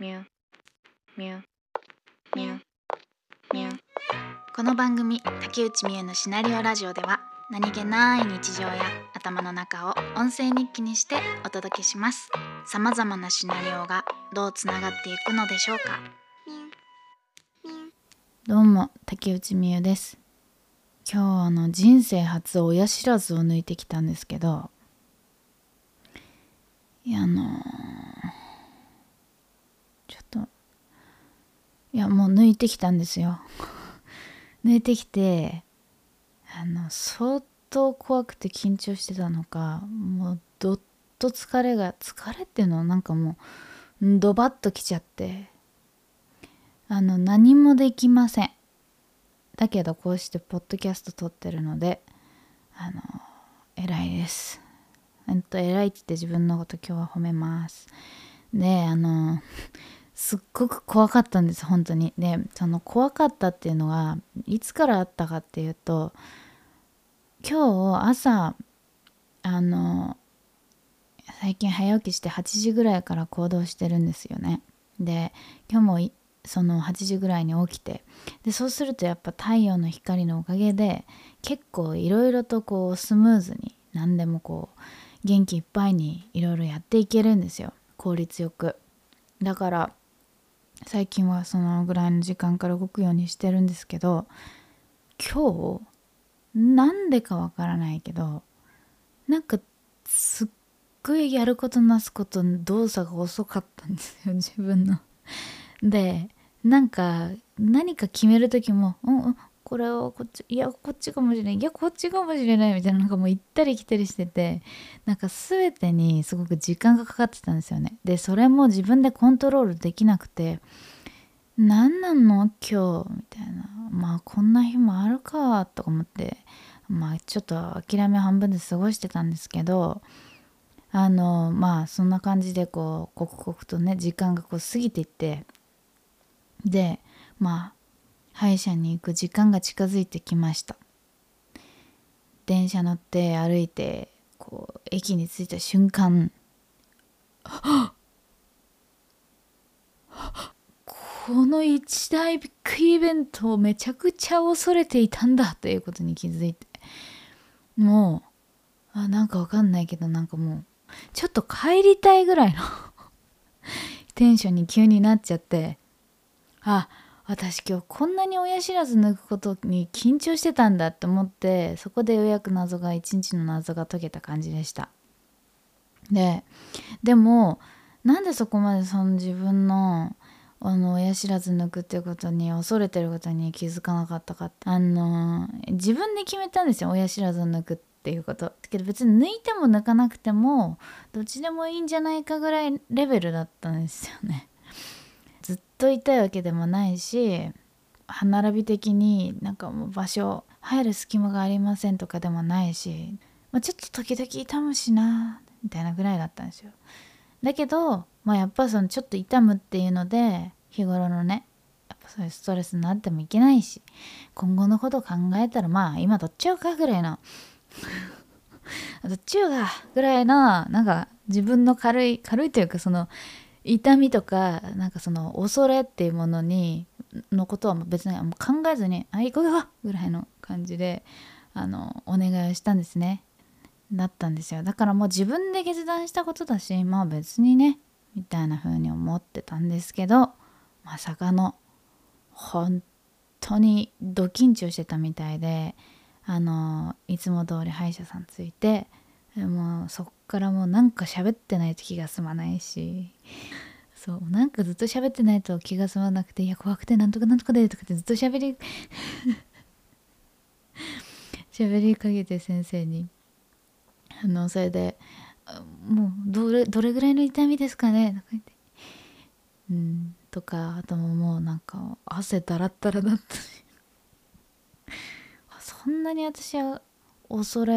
ミュミュミュミュこの番組竹内美優のシナリオラジオでは何気ない日常や頭の中を音声日記にしてお届けします。さまざまなシナリオがどうつながっていくのでしょうか。どうも竹内美優です。今日あの人生初親知らずを抜いてきたんですけどいやあのちょっといやもう抜いてきたんですよ。抜いてきてあの相当怖くて緊張してたのかもうどっと疲れが疲れっていうのはなんかもうドバッときちゃってあの何もできません。だけどこうしてポッドキャスト撮ってるのであの偉いです。えっと偉いって言って自分のこと今日は褒めます。であのすっごく怖かったんです本当に。でその怖かったっていうのはいつからあったかっていうと今日朝あの最近早起きして8時ぐらいから行動してるんですよね。で今日もその8時ぐらいに起きてでそうするとやっぱ太陽の光のおかげで結構いろいろとこうスムーズに何でもこう元気いっぱいにいろいろやっていけるんですよ。効率よく。だから最近はそのぐらいの時間から動くようにしてるんですけど今日なんでかわからないけどなんかすっごいやることなすこと動作が遅かったんですよ自分の。でなんか何か決める時も「うんうんこれをこっちいやこっちかもしれない。いやこっちかもしれない」みたいななんかもう行ったり来たりしててなんか全てにすごく時間がかかってたんですよね。でそれも自分でコントロールできなくて「何なの？今日」みたいなまあこんな日もあるかとか思ってまあちょっと諦め半分で過ごしてたんですけどあのまあそんな感じでこう刻々とね時間がこう過ぎていってでまあ歯医者に行く時間が近づいてきました。電車乗って歩いてこう駅に着いた瞬間この一大ビッグイベントをめちゃくちゃ恐れていたんだということに気づいてもうあなんかわかんないけどなんかもうちょっと帰りたいぐらいの テンションに急になっちゃってあ私今日こんなに親知らず抜くことに緊張してたんだって思ってそこでようやく謎が一日の謎が解けた感じでした。ででもなんでそこまでその自分のあの親知らず抜くっていうことに恐れてることに気づかなかったかあの自分で決めたんですよ親知らずを抜くっていうこと。だけど別に抜いても抜かなくてもどっちでもいいんじゃないかぐらいレベルだったんですよね。ずっと痛いわけでもないし歯並び的になんかもう場所入る隙間がありませんとかでもないし、まあ、ちょっと時々痛むしなみたいなぐらいだったんですよ。だけど、まあ、やっぱそのちょっと痛むっていうので日頃のねやっぱそういうストレスになってもいけないし今後のこと考えたらまあ今どっちをかぐらいの どっちをかぐらいのなんか自分の軽い軽いというかその痛みとかなんかその恐れっていうものにのことは別に考えずに「あ行こうよ!」ぐらいの感じであのお願いをしたんですねだったんですよだからもう自分で決断したことだしまあ別にねみたいな風に思ってたんですけどまさかの本当にド緊張してたみたいであのいつも通り歯医者さんついてそっからもうなんか喋ってないと気が済まないし。そうなんかずっと喋ってないと気が済まなくていや怖くてなんとかなんとかでとかってずっと喋り 喋りかけて先生に。あのそれで「もうどれどれぐらいの痛みですかね?」とか言って。うんとかあとももうなんか汗だらったらだったしそんなに私は恐れ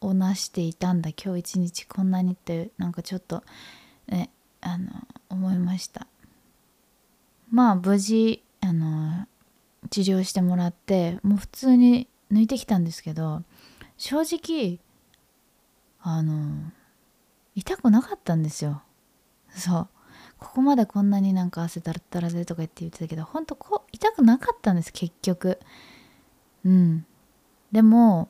をなしていたんだ。今日一日こんなにってなんかちょっとねあの思いました。まあ無事あの治療してもらってもう普通に抜いてきたんですけど正直あの痛くなかったんですよ。そう。ここまでこんなになんか汗だらだらでとか言って言ってたけどほんとこう痛くなかったんです結局。うん。でも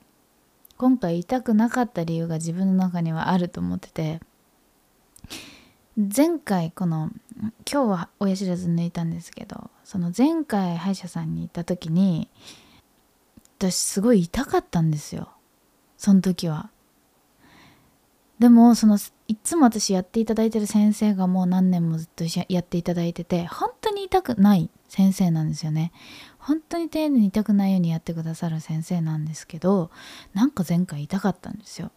今回痛くなかった理由が自分の中にはあると思ってて前回この今日は親知らず抜いたんですけどその前回歯医者さんに行った時に私すごい痛かったんですよ。その時は。でもそのいつも私やっていただいてる先生がもう何年もずっとやっていただいてて本当に痛くない先生なんですよね。本当に丁寧に痛くないようにやってくださる先生なんですけどなんか前回痛かったんですよ。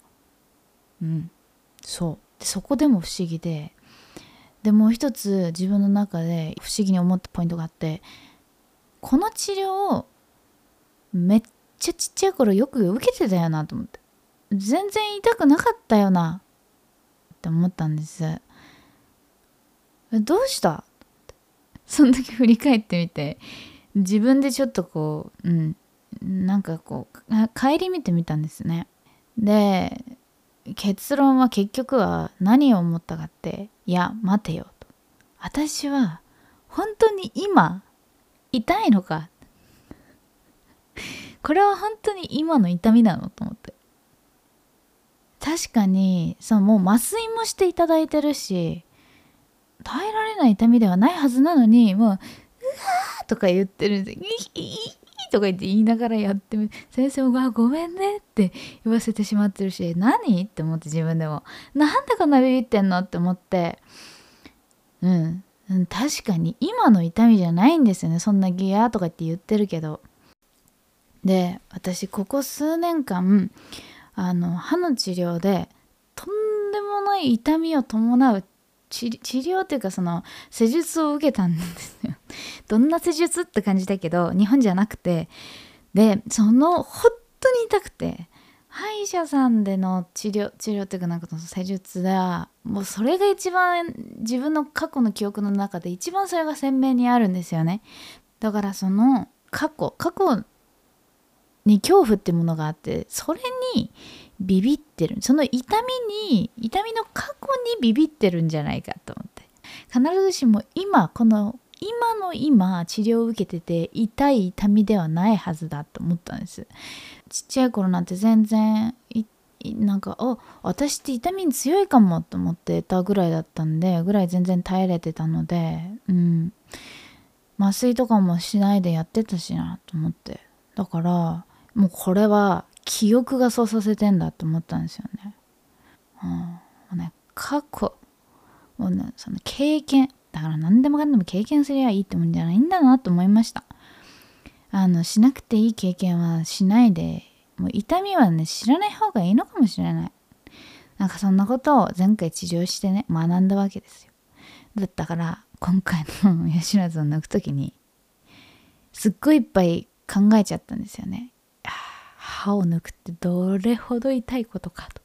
うん。そう。でそこでも不思議ででもう一つ自分の中で不思議に思ったポイントがあってこの治療をめっちゃちっちゃい頃よく受けてたよなと思って。全然痛くなかったよな。って思ったんです。どうした？その時振り返ってみて。自分でちょっとこううん。なんかこう顧みてみたんですね。で結論は結局は何を思ったかっていや待てよ。と私は本当に今痛いのか。これは本当に今の痛みなのと思って。確かにそのもう麻酔もしていただいてるし耐えられない痛みではないはずなのにもう「うわ」とか言ってるんで「いいとか言って言いながらやってみ先生も「ごめんね」って言わせてしまってるし「何?」って思って自分でも「なんでこんなビビってんの?」って思って。うん。確かに今の痛みじゃないんですよね。そんなギアとかって言ってるけど。で私ここ数年間あの歯の治療でとんでもない痛みを伴う治療っていうかその施術を受けたんですよ。どんな施術って感じだけど日本じゃなくてでその本当に痛くて歯医者さんでの治療治療っていうかなんかその施術だもうそれが一番自分の過去の記憶の中で一番それが鮮明にあるんですよね。だからその過去過去に恐怖ってものがあってそれにビビってる。その痛みに痛みの過去にビビってるんじゃないかと思って。必ずしも今この今の今治療を受けてて痛い痛みではないはずだと思ったんです。ちっちゃい頃なんて全然なんかあ私って痛みに強いかもと思ってたぐらいだったんでぐらい全然耐えれてたのでうん。麻酔とかもしないでやってたしなと思って。だからもうこれは記憶がそうさせてんだと思ったんですよね。うん、もうね過去もうねその経験だから何でもかんでも経験すりゃいいってもんじゃないんだなと思いました。あのしなくていい経験はしないでもう痛みはね知らない方がいいのかもしれない。なんかそんなことを前回治療してね学んだわけですよ。だったから今回の親知らずを抜く時にすっごいいっぱい考えちゃったんですよね。歯を抜くってどれほど痛いことかと。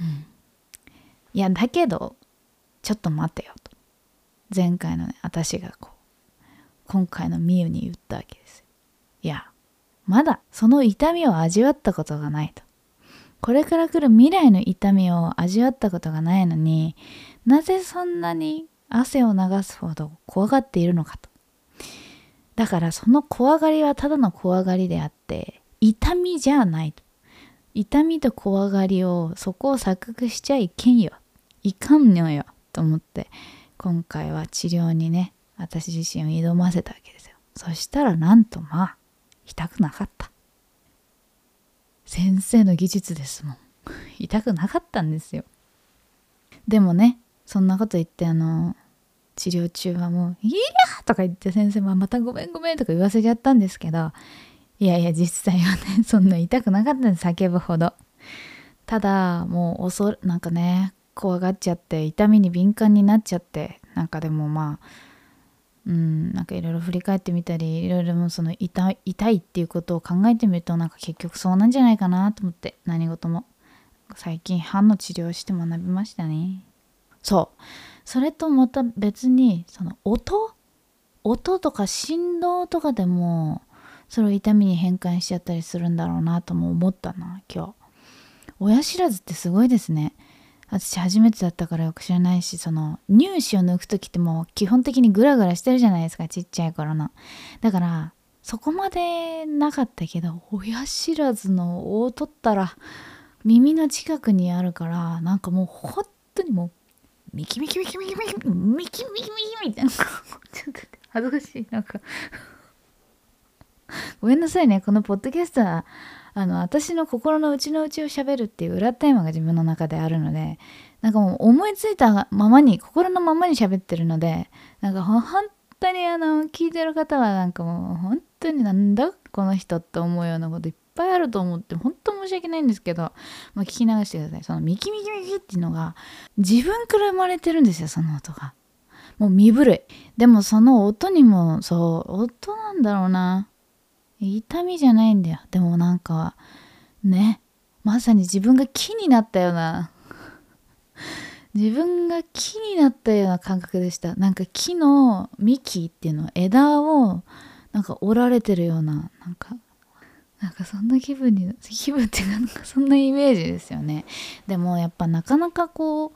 うん。いや、だけど、ちょっと待てよと。前回のね、私がこう、今回のみゆに言ったわけです。いや、まだその痛みを味わったことがないと。これから来る未来の痛みを味わったことがないのになぜそんなに汗を流すほど怖がっているのかと。だからその怖がりはただの怖がりであって痛みじゃないと。痛みと怖がりをそこを錯覚しちゃいけんよ。いかんのよと思って今回は治療にね私自身を挑ませたわけですよ。そしたらなんとまあ痛くなかった。先生の技術ですもん。痛くなかったんですよ。でもねそんなこと言ってあの治療中はもう「いや!」とか言って先生も「またごめんごめん」とか言わせちゃったんですけどいやいや実際はね そんな痛くなかったんです叫ぶほど。ただもう恐るなんかね怖がっちゃって痛みに敏感になっちゃってなんかでもまあうんなんかいろいろ振り返ってみたりいろいろもその痛痛いっていうことを考えてみるとなんか結局そうなんじゃないかなと思って何事も。最近歯の治療して学びましたね。そう。それとまた別にその音？音とか振動とかでもそれを痛みに変換しちゃったりするんだろうなとも思ったな今日。親知らずってすごいですね。私初めてだったからよく知らないしその乳歯を抜く時ってもう基本的にグラグラしてるじゃないですかちっちゃい頃の。だからそこまでなかったけど親知らずのを取ったら耳の近くにあるからなんかもう本当にもうミキミキミキミキミキミキミキミキみたいな。ちょっと恥ずかしいなんか。ごめんなさいね。このポッドキャストはあの私の心の内の内を喋るっていう裏テーマが自分の中であるのでなんかもう思いついたままに心のままに喋ってるのでなんか本当にあの聞いてる方はなんかもう本当になんだこの人って思うようなこといっぱいあると思って本当申し訳ないんですけど、まあ、聞き流してください。そのミキミキミキっていうのが自分から生まれてるんですよその音が。もう身震い。でもその音にもそう音なんだろうな。痛みじゃないんだよ。でもなんかね。まさに自分が木になったような。自分が木になったような感覚でした。なんか木の幹っていうのは枝をなんか折られてるようななんかなんかそんな気分に気分っていうかなんかそんなイメージですよね。でもやっぱなかなかこう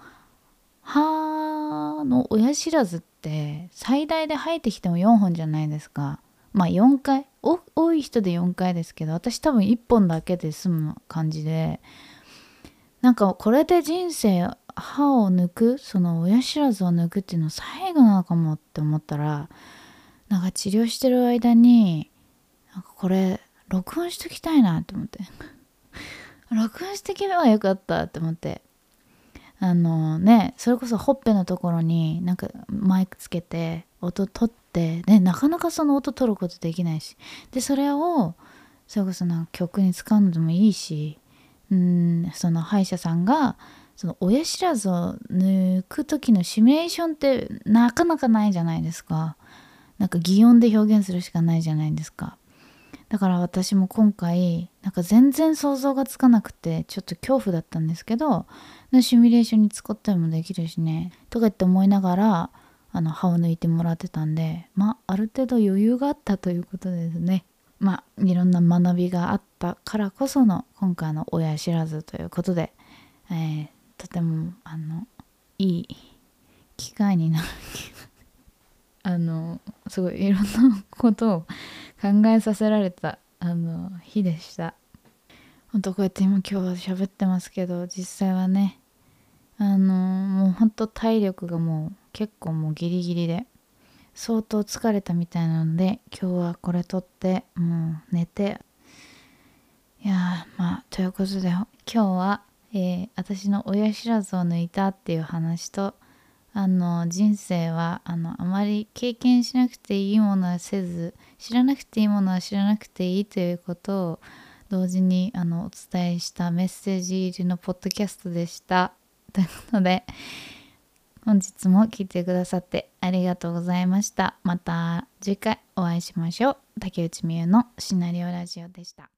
歯の親知らずって最大で生えてきても4本じゃないですか。まあ4回多い人で4回ですけど私多分1本だけで済む感じでなんかこれで人生歯を抜くその親知らずを抜くっていうの最後なのかもって思ったらなんか治療してる間になんかこれ録音しときたいなって思って。録音してけばよかったって思って。あのねそれこそほっぺのところになんかマイクつけて音取ってねなかなかその音取ることできないし。でそれをそれこそなんか曲に使うのでもいいしうんその歯医者さんがその親知らずを抜く時のシミュレーションってなかなかないじゃないですか。なんか擬音で表現するしかないじゃないですか。だから私も今回なんか全然想像がつかなくてちょっと恐怖だったんですけどシミュレーションに使ったりもできるしねとかって思いながらあの歯を抜いてもらってたんでまあある程度余裕があったということですね。まあいろんな学びがあったからこその今回の親知らずということで、えー、とてもあのいい機会になる。あのすごいいろんなことを考えさせられたあの日でした。ほんとこうやって今今日は喋ってますけど実際はねあのもうほんと体力がもう結構もうギリギリで相当疲れたみたいなので今日はこれ撮ってもう寝ていやまあということで今日は、えー、私の親知らずを抜いたっていう話とあの人生はあのあまり経験しなくていいものはせず知らなくていいものは知らなくていいということを同時にあのお伝えしたメッセージ入りのポッドキャストでした。ということで本日も聞いてくださってありがとうございました。また次回お会いしましょう。竹内美優のシナリオラジオでした。